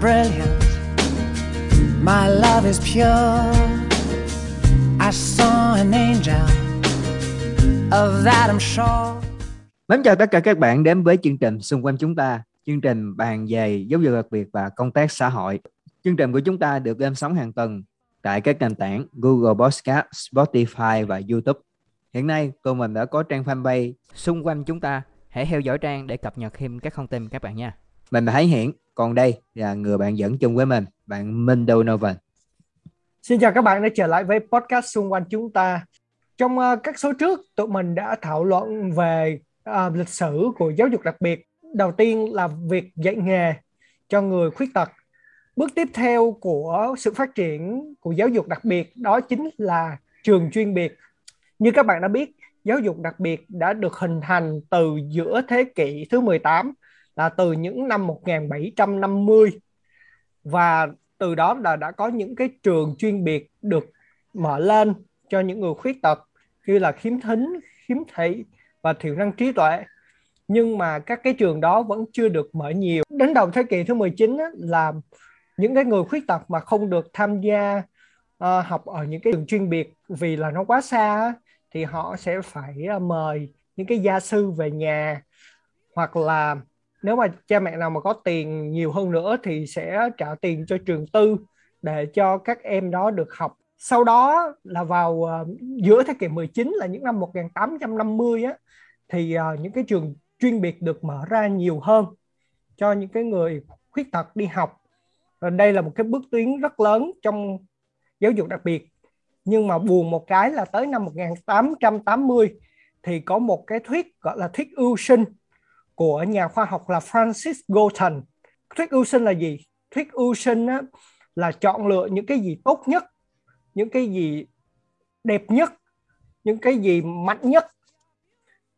brilliant. My love is pure. I saw an angel. Of that I'm sure. Mến chào tất cả các bạn đến với chương trình xung quanh chúng ta, chương trình bàn về giáo dục đặc biệt và công tác xã hội. Chương trình của chúng ta được lên sóng hàng tuần tại các nền tảng Google Podcast, Spotify và YouTube. Hiện nay, tụi mình đã có trang fanpage xung quanh chúng ta. Hãy theo dõi trang để cập nhật thêm các thông tin các bạn nha. Mình là Thái Hiển, còn đây là người bạn dẫn chung với mình, bạn Minh Donovan. Xin chào các bạn đã trở lại với podcast xung quanh chúng ta. Trong uh, các số trước, tụi mình đã thảo luận về uh, lịch sử của giáo dục đặc biệt. Đầu tiên là việc dạy nghề cho người khuyết tật. Bước tiếp theo của sự phát triển của giáo dục đặc biệt đó chính là trường chuyên biệt. Như các bạn đã biết, giáo dục đặc biệt đã được hình thành từ giữa thế kỷ thứ 18 là từ những năm 1750 và từ đó là đã có những cái trường chuyên biệt được mở lên cho những người khuyết tật như là khiếm thính, khiếm thị và thiểu năng trí tuệ. Nhưng mà các cái trường đó vẫn chưa được mở nhiều. Đến đầu thế kỷ thứ 19 á, là những cái người khuyết tật mà không được tham gia uh, học ở những cái trường chuyên biệt vì là nó quá xa á, thì họ sẽ phải uh, mời những cái gia sư về nhà hoặc là nếu mà cha mẹ nào mà có tiền nhiều hơn nữa thì sẽ trả tiền cho trường tư để cho các em đó được học. Sau đó là vào uh, giữa thế kỷ 19 là những năm 1850 á thì uh, những cái trường chuyên biệt được mở ra nhiều hơn cho những cái người khuyết tật đi học. Và đây là một cái bước tiến rất lớn trong giáo dục đặc biệt. Nhưng mà buồn một cái là tới năm 1880 thì có một cái thuyết gọi là thuyết ưu sinh của nhà khoa học là Francis Galton. Thuyết ưu sinh là gì? Thuyết ưu sinh á, là chọn lựa những cái gì tốt nhất, những cái gì đẹp nhất, những cái gì mạnh nhất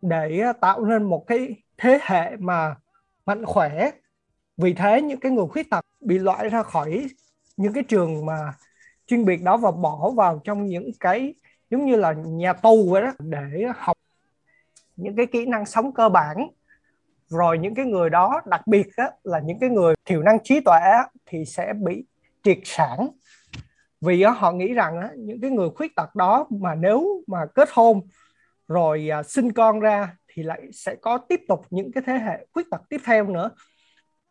để tạo nên một cái thế hệ mà mạnh khỏe. Vì thế những cái người khuyết tật bị loại ra khỏi những cái trường mà chuyên biệt đó và bỏ vào trong những cái giống như là nhà tù vậy đó để học những cái kỹ năng sống cơ bản rồi những cái người đó đặc biệt á, là những cái người thiểu năng trí tuệ á, thì sẽ bị triệt sản. Vì á, họ nghĩ rằng á, những cái người khuyết tật đó mà nếu mà kết hôn rồi à, sinh con ra thì lại sẽ có tiếp tục những cái thế hệ khuyết tật tiếp theo nữa.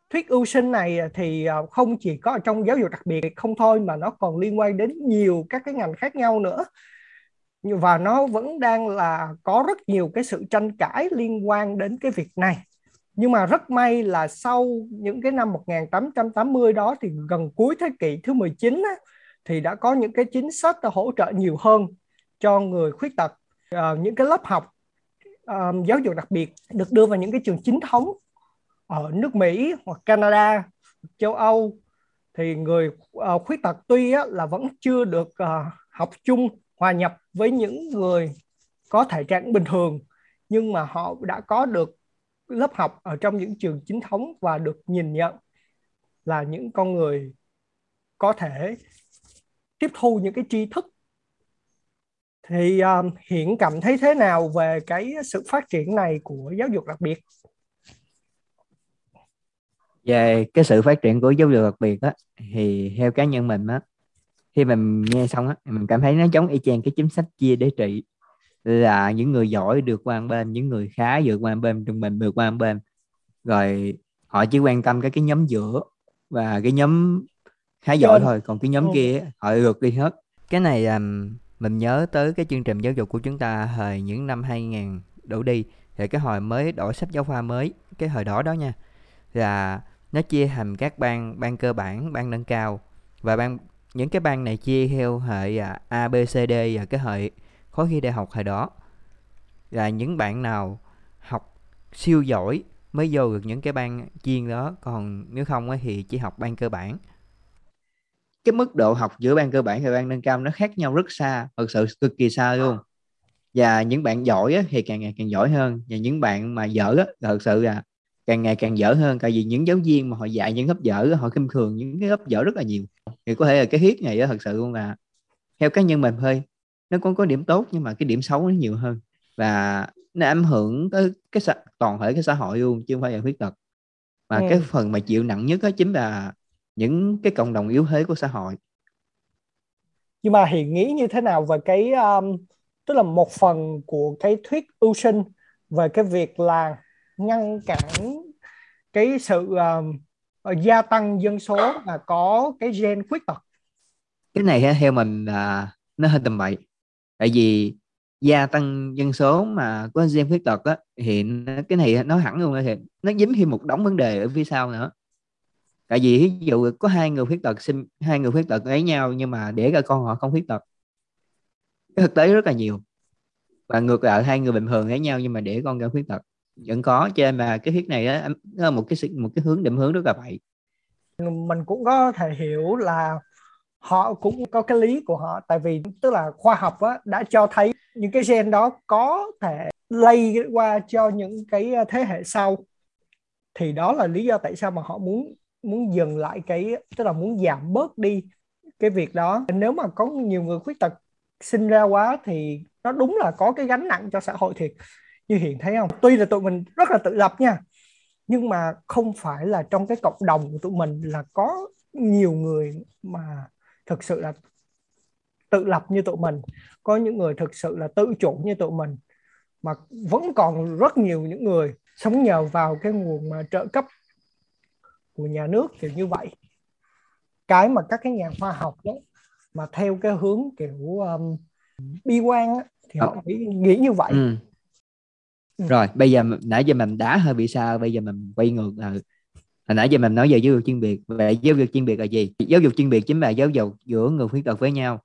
Thuyết ưu sinh này à, thì à, không chỉ có ở trong giáo dục đặc biệt không thôi mà nó còn liên quan đến nhiều các cái ngành khác nhau nữa. Và nó vẫn đang là có rất nhiều cái sự tranh cãi liên quan đến cái việc này nhưng mà rất may là sau những cái năm 1880 đó thì gần cuối thế kỷ thứ 19 á, thì đã có những cái chính sách hỗ trợ nhiều hơn cho người khuyết tật. À, những cái lớp học à, giáo dục đặc biệt được đưa vào những cái trường chính thống ở nước Mỹ hoặc Canada châu Âu. Thì người à, khuyết tật tuy á, là vẫn chưa được à, học chung hòa nhập với những người có thể trạng bình thường nhưng mà họ đã có được lớp học ở trong những trường chính thống và được nhìn nhận là những con người có thể tiếp thu những cái tri thức. Thì à, um, hiện cảm thấy thế nào về cái sự phát triển này của giáo dục đặc biệt? Về cái sự phát triển của giáo dục đặc biệt á thì theo cá nhân mình á khi mình nghe xong á mình cảm thấy nó giống y chang cái chính sách chia để trị là những người giỏi được qua bên những người khá vượt qua bên trung bình vượt qua bên. Rồi họ chỉ quan tâm cái cái nhóm giữa và cái nhóm khá giỏi thôi còn cái nhóm ừ. kia họ được đi hết. Cái này um, mình nhớ tới cái chương trình giáo dục của chúng ta thời những năm 2000 đổ đi thì cái hồi mới đổi sách giáo khoa mới cái thời đó đó nha là nó chia thành các ban ban cơ bản ban nâng cao. Và ban những cái ban này chia theo hệ à, A B C D và cái hệ khối thi đại học hồi đó. Là những bạn nào học siêu giỏi mới vô được những cái ban chuyên đó, còn nếu không thì chỉ học ban cơ bản. Cái mức độ học giữa ban cơ bản và ban nâng cao nó khác nhau rất xa, thật sự cực kỳ xa luôn. Và những bạn giỏi thì càng ngày càng giỏi hơn, và những bạn mà dở thật sự là càng ngày càng dở hơn, tại vì những giáo viên mà họ dạy những lớp dở họ khinh thường những cái lớp dở rất là nhiều. Thì có thể là cái hiết này đó thật sự luôn là theo cá nhân mình thôi nó cũng có điểm tốt nhưng mà cái điểm xấu nó nhiều hơn. Và nó ảnh hưởng tới cái xã, toàn thể cái xã hội luôn chứ không phải là khuyết tật. Mà ừ. cái phần mà chịu nặng nhất đó chính là những cái cộng đồng yếu thế của xã hội. Nhưng mà Hiền nghĩ như thế nào về cái um, tức là một phần của cái thuyết ưu sinh về cái việc là ngăn cản cái sự uh, gia tăng dân số mà có cái gen khuyết tật? Cái này theo mình là nó hơi tầm bậy tại vì gia tăng dân số mà có gen khuyết tật á, thì cái này nó hẳn luôn thì nó dính thêm một đống vấn đề ở phía sau nữa. Tại vì ví dụ có hai người khuyết tật sinh hai người khuyết tật lấy nhau nhưng mà để ra con họ không khuyết tật cái thực tế rất là nhiều. Và ngược lại, hai người bình thường lấy nhau nhưng mà để con ra khuyết tật vẫn có, cho nên là cái thuyết này á là một cái một cái hướng định hướng rất là vậy mình cũng có thể hiểu là họ cũng có cái lý của họ. Tại vì tức là khoa học á, đã cho thấy những cái gen đó có thể lây qua cho những cái ờ, thế hệ sau. Thì đó là lý do tại sao mà họ muốn muốn dừng lại cái tức là muốn giảm bớt đi cái việc đó. Nếu mà có nhiều người khuyết tật sinh ra quá thì nó đúng là có cái gánh nặng cho xã hội thiệt như hiện thấy không? Tuy là tụi mình rất là tự lập nha nhưng mà không phải là trong cái cộng đồng của tụi mình là có nhiều người mà thực sự là tự lập như tụi mình có những người thực sự là tự chủ như tụi mình mà vẫn còn rất nhiều những người sống nhờ vào cái nguồn mà trợ cấp của nhà nước kiểu như vậy cái mà các cái nhà khoa học đó mà theo cái hướng kiểu um, bi quan á, thì họ ờ. nghĩ, nghĩ như vậy ừ. Ừ. rồi bây giờ nãy giờ mình đã hơi bị sao bây giờ mình quay ngược là hồi nãy giờ mình nói về giáo dục chuyên biệt. Vậy giáo dục chuyên biệt là gì? Giáo dục chuyên biệt chính là giáo dục giữa người khuyết tật với nhau.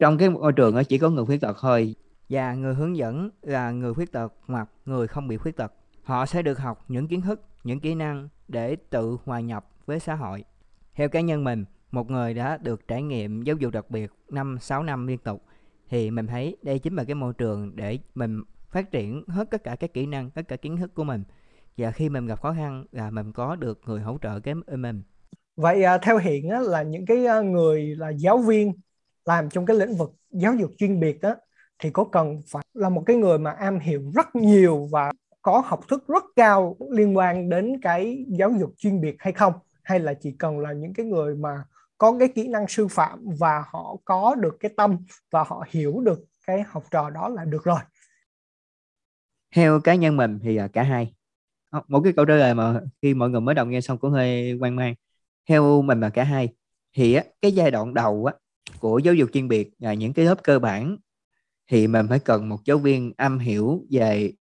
Trong cái môi trường chỉ có người khuyết tật thôi. Và người hướng dẫn là người khuyết tật hoặc người không bị khuyết tật. Họ sẽ được học những kiến thức, những kỹ năng để tự hòa nhập với xã hội. Theo cá nhân mình, một người đã được trải nghiệm giáo dục đặc biệt năm 6 năm liên tục thì mình thấy đây chính là cái môi trường để mình phát triển hết tất cả các kỹ năng, tất cả kiến thức của mình và khi mình gặp khó khăn là mình có được người hỗ trợ cái mình. Vậy à, theo hiện á, là những cái à, người là giáo viên làm trong cái lĩnh vực giáo dục chuyên biệt á thì có cần phải là một cái người mà am hiểu rất nhiều và có học thức rất cao liên quan đến cái giáo dục chuyên biệt hay không? Hay là chỉ cần là những cái người mà có cái kỹ năng sư phạm và họ có được cái tâm và họ hiểu được cái học trò đó là được rồi? Theo cá nhân mình thì cả hai một cái câu trả lời mà khi mọi người mới đầu nghe xong cũng hơi quan mang. Theo mình và cả hai thì á, cái giai đoạn đầu á, của giáo dục chuyên biệt là những cái lớp cơ bản thì mình phải cần một giáo viên am hiểu về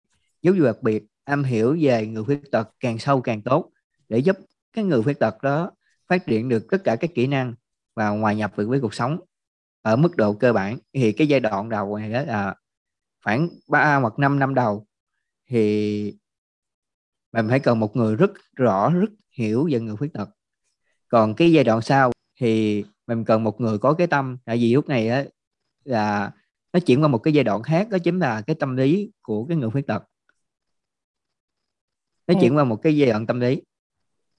giáo dục đặc biệt am hiểu về người khuyết tật càng sâu càng tốt để giúp cái người khuyết tật đó phát triển được tất cả các kỹ năng và hòa nhập được với cuộc sống ở mức độ cơ bản. Thì cái giai đoạn đầu này đó là khoảng 3 hoặc 5 năm đầu thì mình phải cần một người rất rõ rất hiểu về người khuyết tật. Còn cái giai đoạn sau thì mình cần một người có cái tâm. Tại vì lúc này á là nó chuyển qua một cái giai đoạn khác đó chính là cái tâm lý của cái người khuyết tật. Nó ừ. chuyển qua một cái giai đoạn tâm lý.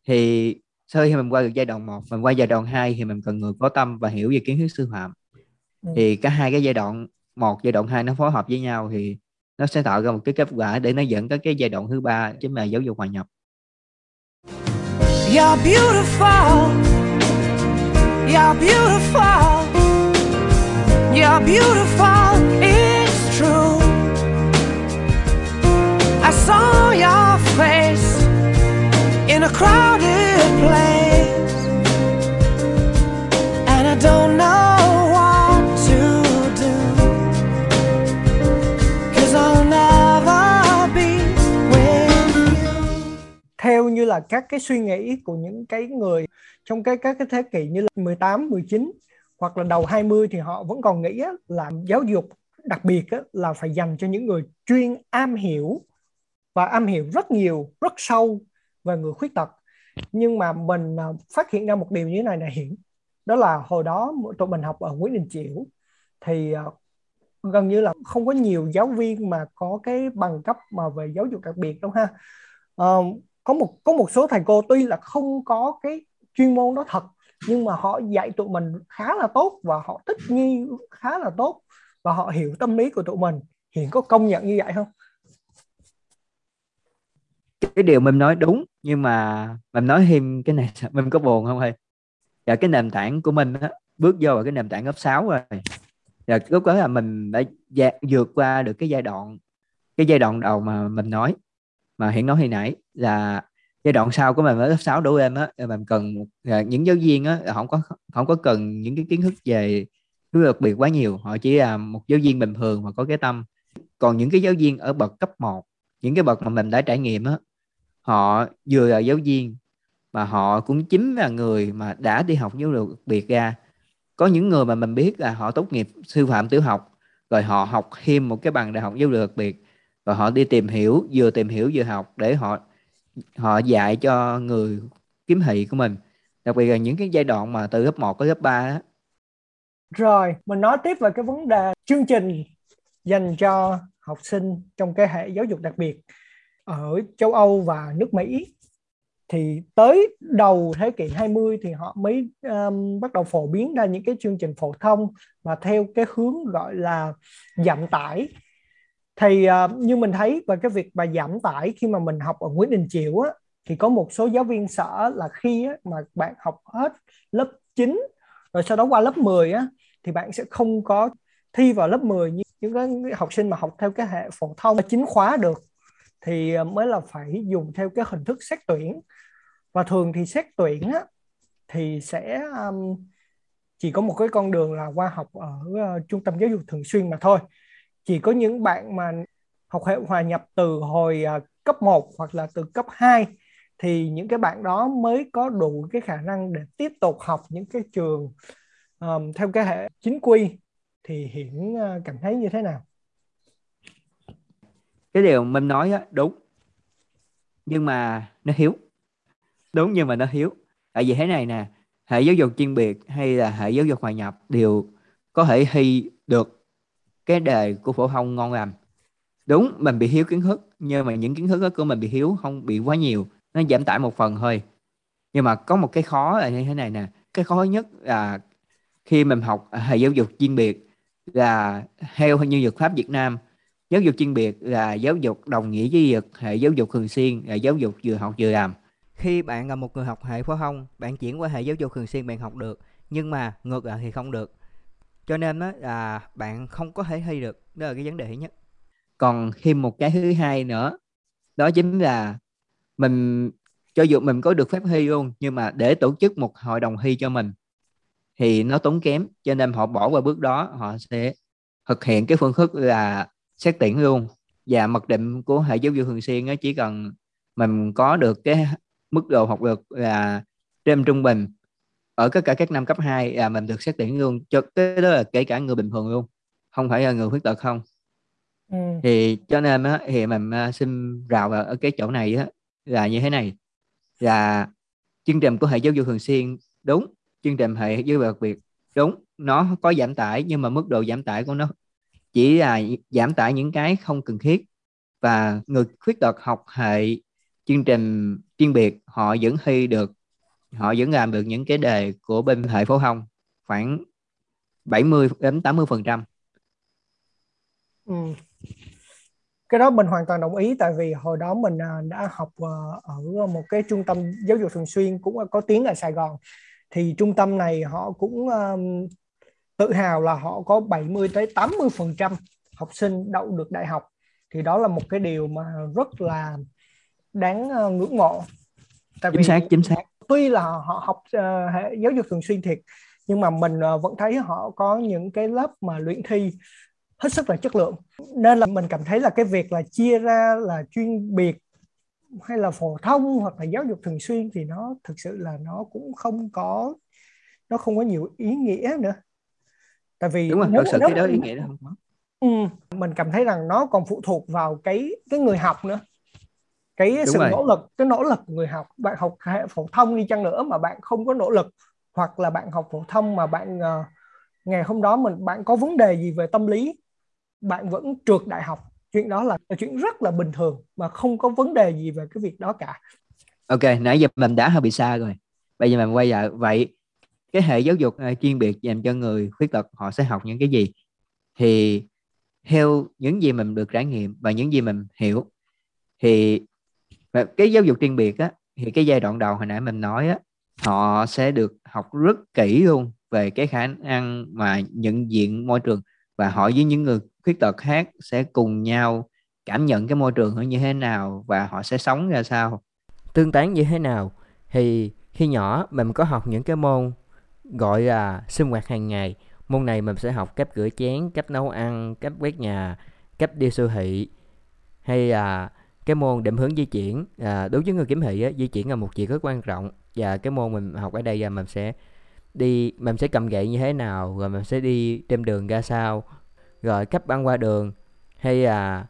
Thì sau khi mình qua được giai đoạn 1 mình qua giai đoạn 2 thì mình cần người có tâm và hiểu về kiến thức sư phạm. Ừ. thì cả hai cái giai đoạn một giai đoạn 2 nó phối hợp với nhau thì nó sẽ tạo ra một cái kết quả để nó dẫn tới cái giai đoạn thứ ba, chính là giáo dục hòa nhập. You're beautiful. You're beautiful. You're beautiful. It's true. I saw your face In a crowded place. And I don't know theo như là các cái suy nghĩ của những cái người trong cái các cái thế kỷ như là 18, 19 hoặc là đầu 20 thì họ vẫn còn nghĩ là giáo dục đặc biệt là phải dành cho những người chuyên am hiểu và am hiểu rất nhiều, rất sâu về người khuyết tật. Nhưng mà mình à, phát hiện ra một điều như thế này là hiện đó là hồi đó tụi mình học ở Nguyễn Đình Chiểu thì à, gần như là không có nhiều giáo viên mà có cái bằng cấp mà về giáo dục đặc biệt đâu ha. Uh, có một có một số thầy cô tuy là không có cái chuyên môn đó thật nhưng mà họ dạy tụi mình khá là tốt và họ thích nghi khá là tốt và họ hiểu tâm lý của tụi mình. Hiện có công nhận như vậy không? Cái điều mình nói đúng nhưng mà mình nói thêm cái này mình có buồn không hay dạ cái nền tảng của mình á, bước vô vào cái nền tảng lớp 6 rồi. Dạ lúc đó là mình đã dạ, vượt qua được cái giai đoạn cái giai đoạn đầu mà mình nói mà hiện nói hồi nãy là giai đoạn sau của mình ở lớp 6 đủ em á mình cần à, những giáo viên á không có không có cần những cái kiến thức về thứ đặc biệt quá nhiều. Họ chỉ là một giáo viên bình thường mà có cái tâm. Còn những cái giáo viên ở bậc cấp 1 những cái bậc mà mình đã trải nghiệm á, họ vừa là giáo viên mà họ cũng chính là người mà đã đi học giáo dục đặc biệt ra. Có những người mà mình biết là họ tốt nghiệp sư phạm tiểu học, rồi họ học thêm một cái bằng đại học giáo dục đặc biệt và họ đi tìm hiểu vừa tìm hiểu vừa học để họ họ dạy cho người kiếm thị của mình. Đặc biệt là những cái giai đoạn mà từ lớp 1 tới lớp 3 đó. Rồi, mình nói tiếp về cái vấn đề chương trình dành cho học sinh trong cái hệ giáo dục đặc biệt ở châu Âu và nước Mỹ. Thì tới đầu thế kỷ 20 thì họ mới um, bắt đầu phổ biến ra những cái chương trình phổ thông và theo cái hướng gọi là giảm tải thì uh, như mình thấy về cái việc mà giảm tải khi mà mình học ở Nguyễn Đình Chiểu á, thì có một số giáo viên sợ là khi á, mà bạn học hết lớp 9 rồi sau đó qua lớp 10 á, thì bạn sẽ không có thi vào lớp 10 như những cái học sinh mà học theo cái hệ phổ thông chính khóa được. Thì ờ, mới là phải dùng theo cái hình thức xét tuyển. Và thường thì xét tuyển á, thì sẽ um, chỉ có một cái con đường là qua học ở uh, trung tâm giáo dục thường xuyên mà thôi chỉ có những bạn mà học hệ hòa nhập từ hồi à, cấp 1 hoặc là từ cấp 2 thì những cái bạn đó mới có đủ cái khả năng để tiếp tục học những cái trường um, theo cái hệ chính quy. Thì hiển à, cảm thấy như thế nào? Cái điều mình nói đó, đúng. Nhưng mà nó hiếu. Đúng nhưng mà nó hiếu. Tại vì thế này nè hệ giáo dục chuyên biệt hay là hệ giáo dục hòa nhập đều có thể thi được cái đề của phổ thông ngon lành. Đúng, mình bị hiếu kiến thức, nhưng mà những kiến thức đó của mình bị hiếu không bị quá nhiều, nó giảm tải một phần thôi. Nhưng mà có một cái khó là như thế này nè, cái khó nhất là khi mình học à, hệ giáo dục chuyên biệt là theo như luật pháp Việt Nam, giáo dục chuyên biệt là giáo dục đồng nghĩa với việc hệ giáo dục thường xuyên, là giáo dục vừa học vừa làm. Khi bạn là một người học hệ phổ thông, bạn chuyển qua hệ giáo dục thường xuyên bạn học được, nhưng mà ngược lại thì không được cho nên đó là bạn không có thể thi được. Đó là cái vấn đề thứ nhất. Còn thêm một cái thứ hai nữa, đó chính là mình, cho dù mình có được phép thi luôn, nhưng mà để tổ chức một hội đồng thi cho mình thì nó tốn kém. Cho nên họ bỏ qua bước đó, họ sẽ thực hiện cái phương thức là xét tuyển luôn. Và mặc định của hệ giáo dục thường xuyên nó chỉ cần mình có được cái mức độ học lực là trên trung bình ở tất cả các năm cấp 2 là mình được xét tuyển luôn cho cái đó là kể cả người bình thường luôn không phải là người khuyết tật không ừ. thì cho nên á, thì mình à, xin rào vào ở cái chỗ này á, là như thế này là chương trình của hệ giáo dục thường xuyên đúng chương trình hệ giáo dục đặc biệt đúng nó có giảm tải nhưng mà mức độ giảm tải của nó chỉ là giảm tải những cái không cần thiết và người khuyết tật học hệ chương trình chuyên biệt họ vẫn thi được họ vẫn làm được những cái đề của bên hệ phổ thông khoảng 70 đến 80 phần trăm. Ừ. cái đó mình hoàn toàn đồng ý tại vì hồi đó mình à, đã học ờ, ở một cái trung tâm giáo dục thường xuyên cũng có tiếng ở Sài Gòn. Thì trung tâm này họ cũng tự hào là họ có 70 tới 80 phần trăm học sinh đậu được đại học. Thì đó là một cái điều mà rất là đáng ờ, ngưỡng mộ. Tại chính vì xác chính xác tuy là họ học uh, giáo dục thường xuyên thiệt nhưng mà mình uh, vẫn thấy họ có những cái lớp mà luyện thi hết sức là chất lượng. Nên là mình cảm thấy là cái việc là chia ra là chuyên biệt hay là phổ thông hoặc là giáo dục thường xuyên thì nó thực sự là nó cũng không có nó không có nhiều ý nghĩa nữa. Tại vì đúng rồi nếu, sự nếu, cái đó ý nghĩa đó không có. Ừ, mình cảm thấy rằng nó còn phụ thuộc vào cái cái người học nữa cái Đúng sự rồi. nỗ lực cái nỗ lực của người học bạn học hệ phổ thông đi chăng nữa mà bạn không có nỗ lực hoặc là bạn học phổ thông mà bạn uh, ngày hôm đó mình bạn có vấn đề gì về tâm lý bạn vẫn trượt đại học chuyện đó là, là chuyện rất là bình thường mà không có vấn đề gì về cái việc đó cả. Ok nãy giờ mình đã hơi bị xa rồi. Bây giờ mình quay lại. Vậy cái hệ giáo dục uh, chuyên biệt dành cho người khuyết tật họ sẽ học những cái gì? Thì theo những gì mình được trải nghiệm và những gì mình hiểu thì và cái giáo dục chuyên biệt á, thì cái giai đoạn đầu hồi nãy mình nói á, họ sẽ được học rất kỹ luôn về cái khả năng mà nhận diện môi trường. Và họ với những người khuyết tật khác sẽ cùng nhau cảm nhận cái môi trường như thế nào và họ sẽ sống ra sao. Tương tác như thế nào? Thì khi nhỏ mình có học những cái môn gọi là sinh hoạt hàng ngày. Môn này mình sẽ học cách rửa chén, cách nấu ăn, cách quét nhà, cách đi siêu thị, hay là cái môn định hướng di chuyển à, đối với người kiếm thị á, di chuyển là một việc rất quan trọng. Và cái môn mình học ở đây là mình sẽ đi mình sẽ cầm gậy như thế nào rồi mình sẽ đi trên đường ra sao rồi cách băng qua đường. Hay là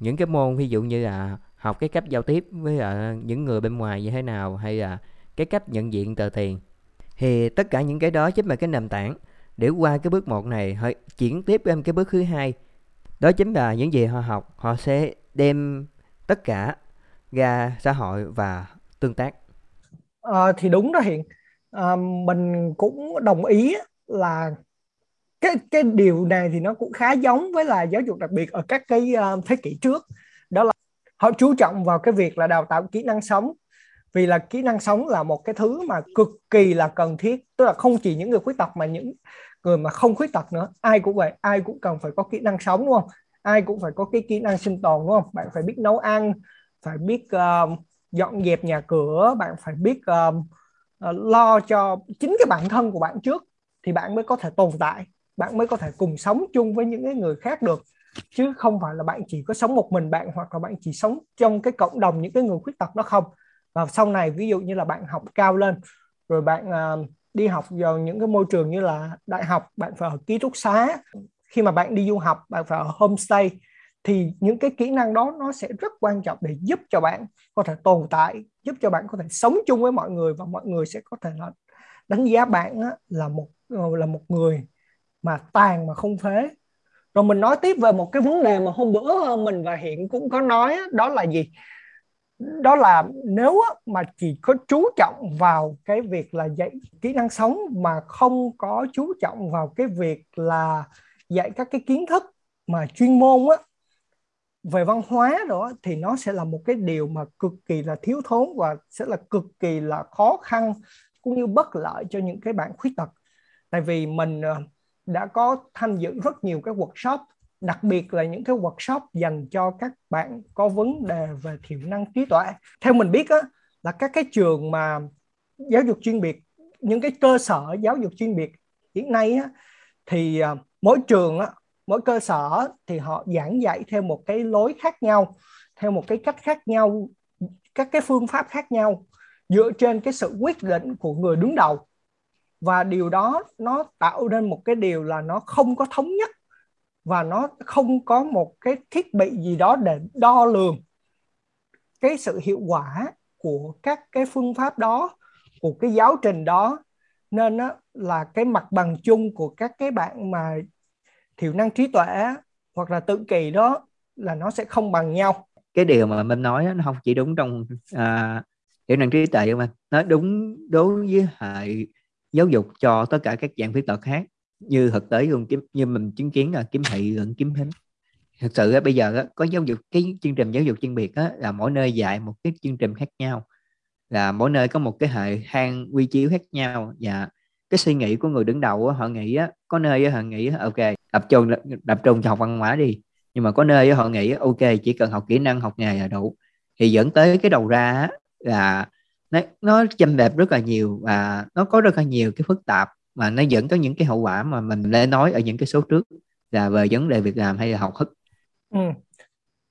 những cái môn ví dụ như là học cái cách giao tiếp với à, những người bên ngoài như thế nào hay là cái cách nhận diện tờ tiền. Thì tất cả những cái đó chính là cái nền tảng để qua cái bước một này họ chuyển tiếp lên cái bước thứ hai. Đó chính là những gì họ học họ sẽ đem tất cả ra xã hội và tương tác. À, thì đúng đó hiện à, ờ, mình cũng đồng ý là cái cái điều này thì nó cũng khá giống với là giáo dục đặc biệt ở các cái uh, thế kỷ trước. Đó là họ chú trọng vào cái việc là đào tạo kỹ năng sống. Vì là kỹ năng sống là một cái thứ mà cực kỳ là cần thiết. Tức là không chỉ những người khuyết tật mà những người mà không khuyết tật nữa. Ai cũng vậy ai cũng cần phải có kỹ năng sống đúng không? Ai cũng phải có cái kỹ năng sinh tồn đúng không? Bạn phải biết nấu ăn phải biết uh, dọn dẹp nhà cửa bạn phải biết uh, uh, lo cho chính cái bản thân của bạn trước thì bạn mới có thể tồn tại bạn mới có thể cùng sống chung với những cái người khác được. Chứ không phải là bạn chỉ có sống một mình bạn hoặc là bạn chỉ sống trong cái cộng đồng những cái người khuyết tật đó không. Và sau này ví dụ như là bạn học cao lên rồi bạn uh, đi học vào những cái môi trường như là đại học bạn phải ở ký túc xá khi mà bạn đi du học, bạn phải ở homestay, thì những cái kỹ năng đó nó sẽ rất quan trọng để giúp cho bạn có thể tồn tại, giúp cho bạn có thể sống chung với mọi người và mọi người sẽ có thể là đánh giá bạn là một ờ, là một người mà tàn mà không phế. Rồi mình nói tiếp về một cái vấn đề mà hôm bữa ờ, mình và hiện cũng có nói đó là gì? Đó là nếu mà chỉ có chú trọng vào cái việc là dạy kỹ năng sống mà không có chú trọng vào cái việc là dạy các cái kiến thức mà chuyên môn á về văn hóa đó thì nó sẽ là một cái điều mà cực kỳ là thiếu thốn và sẽ là cực kỳ là khó khăn cũng như bất lợi cho những cái bạn khuyết tật. Tại vì mình ờ, đã có tham dự rất nhiều cái workshop đặc biệt là những cái workshop dành cho các bạn có vấn đề về thiểu năng trí tuệ. Theo mình biết á, là các cái trường mà giáo dục chuyên biệt những cái cơ sở giáo dục chuyên biệt hiện nay á, thì uh, mỗi trường á, mỗi cơ sở thì họ giảng dạy theo một cái lối khác nhau theo một cái cách khác nhau các cái phương pháp khác nhau dựa trên cái sự quyết định của người đứng đầu. Và điều đó nó tạo nên một cái điều là nó không có thống nhất và nó không có một cái thiết bị gì đó để đo lường cái sự hiệu quả của các cái phương pháp đó của cái giáo trình đó. Nên đó là cái mặt bằng chung của các cái bạn mà thiểu năng trí tuệ hoặc là tự kỳ đó là nó sẽ không bằng nhau. Cái điều mà mình nói nó không chỉ đúng trong à, thiểu năng trí tuệ mà nó đúng đối với hệ giáo dục cho tất cả các dạng khuyết tật khác như thực tế luôn như mình chứng kiến là kiếm thị lẫn kiếm thính. Thực sự bây giờ có giáo dục cái chương trình giáo dục chuyên biệt là mỗi nơi dạy một cái chương trình khác nhau. Là mỗi nơi có một cái hệ hang quy chiếu khác nhau và cái suy nghĩ của người đứng đầu họ nghĩ á, có nơi họ nghĩ ok tập trung tập trung cho học văn hóa đi. Nhưng mà có nơi họ nghĩ ok chỉ cần học kỹ năng học nghề là đủ. Thì dẫn tới cái đầu ra là nó nó chênh đẹp rất là nhiều và nó có rất là nhiều cái phức tạp mà nó dẫn tới những cái hậu quả mà mình đã nói ở những cái số trước là về vấn đề việc làm hay là học thức. Ừ.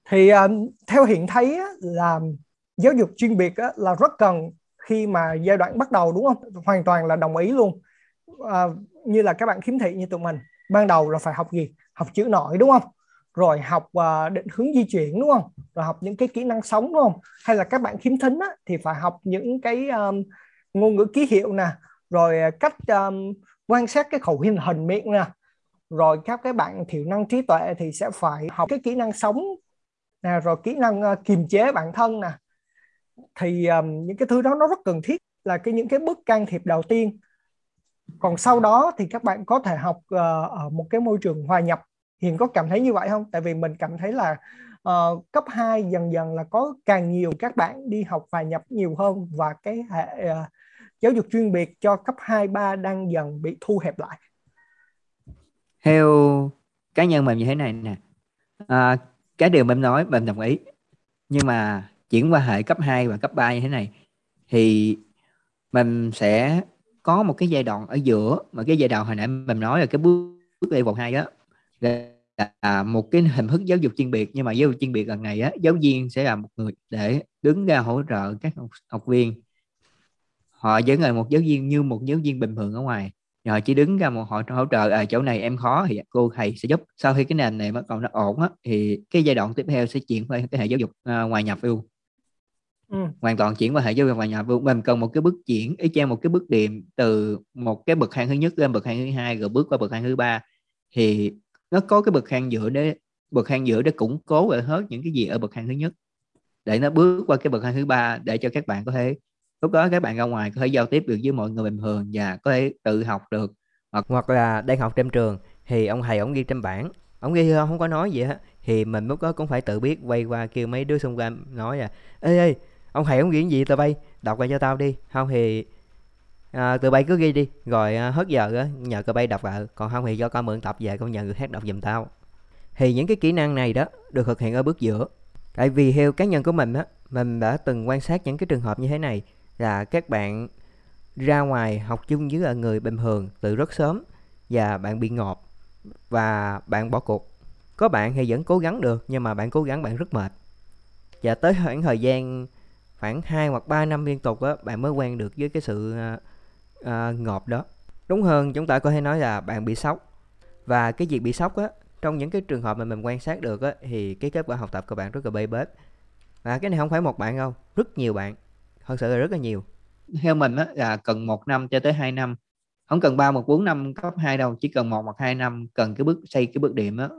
thì um, theo hiện thấy á, là giáo dục chuyên biệt á, là rất cần khi mà giai đoạn bắt đầu đúng không? Hoàn toàn là đồng ý luôn à, như là các bạn khiếm thị như tụi mình ban đầu là phải học gì? Học chữ nổi đúng không? Rồi học uh, định hướng di chuyển đúng không? Rồi học những cái kỹ năng sống đúng không? Hay là các bạn khiếm thính á, thì phải học những cái um, ngôn ngữ ký hiệu nè rồi ờ, cách um, quan sát cái khẩu hình hình miệng nè. Rồi các cái bạn thiểu năng trí tuệ thì sẽ phải học cái kỹ năng sống nè rồi kỹ năng uh, kiềm chế bản thân nè. Thì um, những cái thứ đó nó rất cần thiết là cái những cái bước can thiệp đầu tiên còn sau đó thì các bạn có thể học uh, ở một cái môi trường hòa nhập Hiền có cảm thấy như vậy không? Tại vì mình cảm thấy là uh, cấp 2 dần dần là có càng nhiều các bạn đi học hòa nhập nhiều hơn và cái hệ uh, giáo dục chuyên biệt cho cấp 2 3 đang dần bị thu hẹp lại? Theo cá nhân mình như thế này nè. À, cái điều mình nói mình đồng ý. Nhưng mà chuyển qua hệ cấp 2 và cấp 3 như thế này thì mình sẽ có một cái giai đoạn ở giữa mà cái giai đoạn hồi nãy mình nói là cái bước bước level hai đó là một cái hình thức giáo dục chuyên biệt. Nhưng mà giáo dục chuyên biệt lần này á giáo viên sẽ là một người để đứng ra hỗ trợ các học, học viên. Họ vẫn là một giáo viên như một giáo viên bình thường ở ngoài. Họ chỉ đứng ra một họ hỗ trợ à, chỗ này em khó thì cô thầy sẽ giúp. Sau khi cái nền này bắt đầu nó ổn á thì cái giai đoạn tiếp theo sẽ chuyển qua cái hệ giáo dục à, uh, ngoài nhập luôn ừ. hoàn toàn chuyển qua hệ giáo dục ngoài nhập mình cần một cái bước chuyển y chang một cái bước điểm từ một cái bậc thang thứ nhất lên bậc thang thứ hai rồi bước qua bậc thang thứ ba. Thì nó có cái bậc thang giữa để bậc thang giữa để củng cố lại hết những cái gì ở bậc thang thứ nhất. Để nó bước qua cái bậc thang thứ ba để cho các bạn có thể lúc đó các bạn ra ngoài có thể giao tiếp được với mọi người bình thường và có thể tự học được. Hoặc hoặc là đang học trong trường thì ông thầy ông ghi trên bảng. Ông ghi không có nói gì hết. Thì mình lúc đó cũng phải tự biết quay qua kêu mấy đứa xung quanh nói à ê ê ông thầy ông ghi gì? Tụi bay đọc lại cho tao đi. Không thì à, tụi bay cứ ghi đi. Rồi à, hết giờ á nhờ tụi bay đọc lại. Còn không thì cho con mượn tập về con nhờ người khác đọc giùm tao. Thì những cái kỹ năng này đó được thực hiện ở bước giữa. Tại vì theo cá nhân của mình á mình đã từng quan sát những cái trường hợp như thế này là các bạn ra ngoài học chung với người bình thường từ rất sớm và bạn bị ngọt và bạn bỏ cuộc. Có bạn thì vẫn cố gắng được nhưng mà bạn cố gắng bạn rất mệt. Và tới khoảng thời gian khoảng 2 hoặc 3 năm liên tục á bạn mới quen được với cái sự ờ, ờ, uh, ngọt đó. Đúng hơn chúng ta có thể nói là bạn bị sốc. Và cái việc bị sốc á trong những cái trường hợp mà mình quan sát được á thì cái kết quả học tập của bạn rất là bê bết. Và cái này không phải một bạn đâu rất nhiều bạn thật sự là rất là nhiều. Theo mình á là cần một năm cho tới 2 năm. Không cần ba một bốn năm cấp 2 đâu chỉ cần một hoặc hai năm cần cái bước xây cái bước điểm á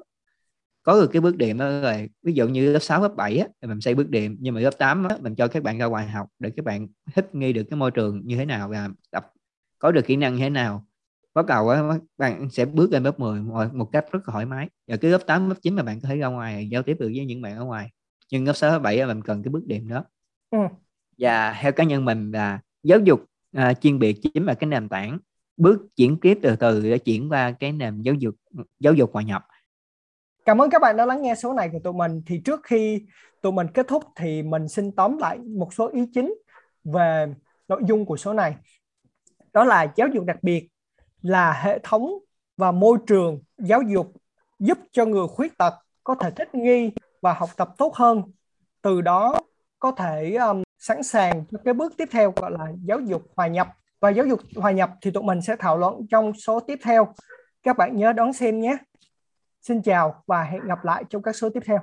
có được cái bước điểm đó rồi ví dụ như lớp 6, lớp 7 á, thì mình xây bước điểm nhưng mà lớp 8 á, mình cho các bạn ra ngoài học để các bạn thích nghi được cái môi trường như thế nào và tập có được kỹ năng như thế nào. Bắt đầu á bạn sẽ bước lên lớp 10 một cách rất là thoải mái. Và cái lớp 8, lớp 9 mà bạn có thể ra ngoài giao tiếp được với những bạn ở ngoài. Nhưng lớp 6, lớp 7 mình cần cái bước điểm đó. Ừ. và theo cá nhân mình là giáo dục à, chuyên biệt chính là cái nền tảng bước chuyển tiếp từ từ để chuyển qua cái nền giáo dục giáo dục hòa nhập Cảm ơn các bạn đã lắng nghe số này của tụi mình. Thì trước khi tụi mình kết thúc thì mình xin tóm lại một số ý chính về nội dung của số này. Đó là giáo dục đặc biệt là hệ thống và môi trường giáo dục giúp cho người khuyết tật có thể thích nghi và học tập tốt hơn. Từ đó có thể um, sẵn sàng cho cái bước tiếp theo gọi là giáo dục hòa nhập. Và giáo dục hòa nhập thì tụi mình sẽ thảo luận trong số tiếp theo. Các bạn nhớ đón xem nhé. Xin chào và hẹn gặp lại trong các số tiếp theo.